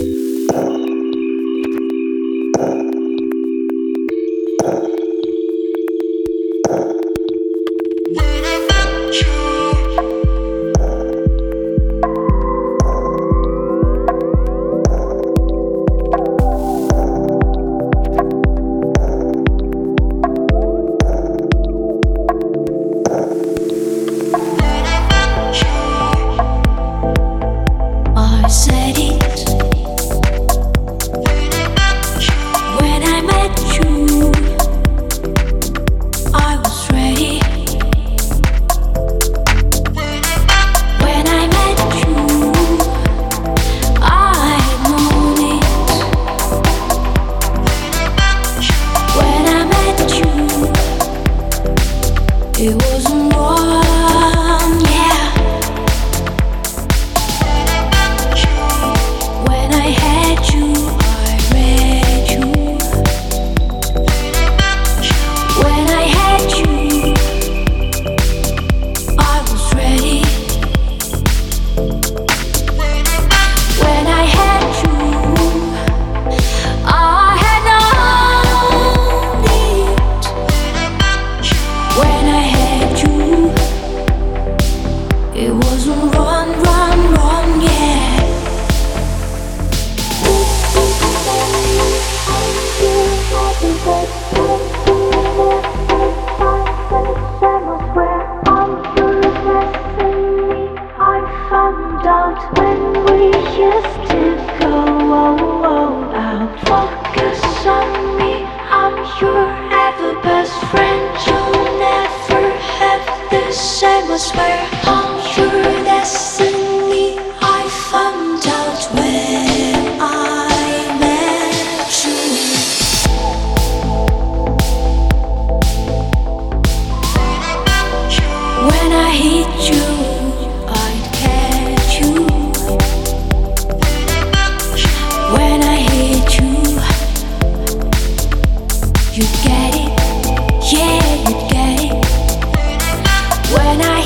you. I'm your ever best friend. You'll never have the same. I swear I'm your destiny. I found out when I met you. When I hit you, when I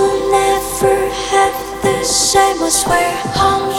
was where home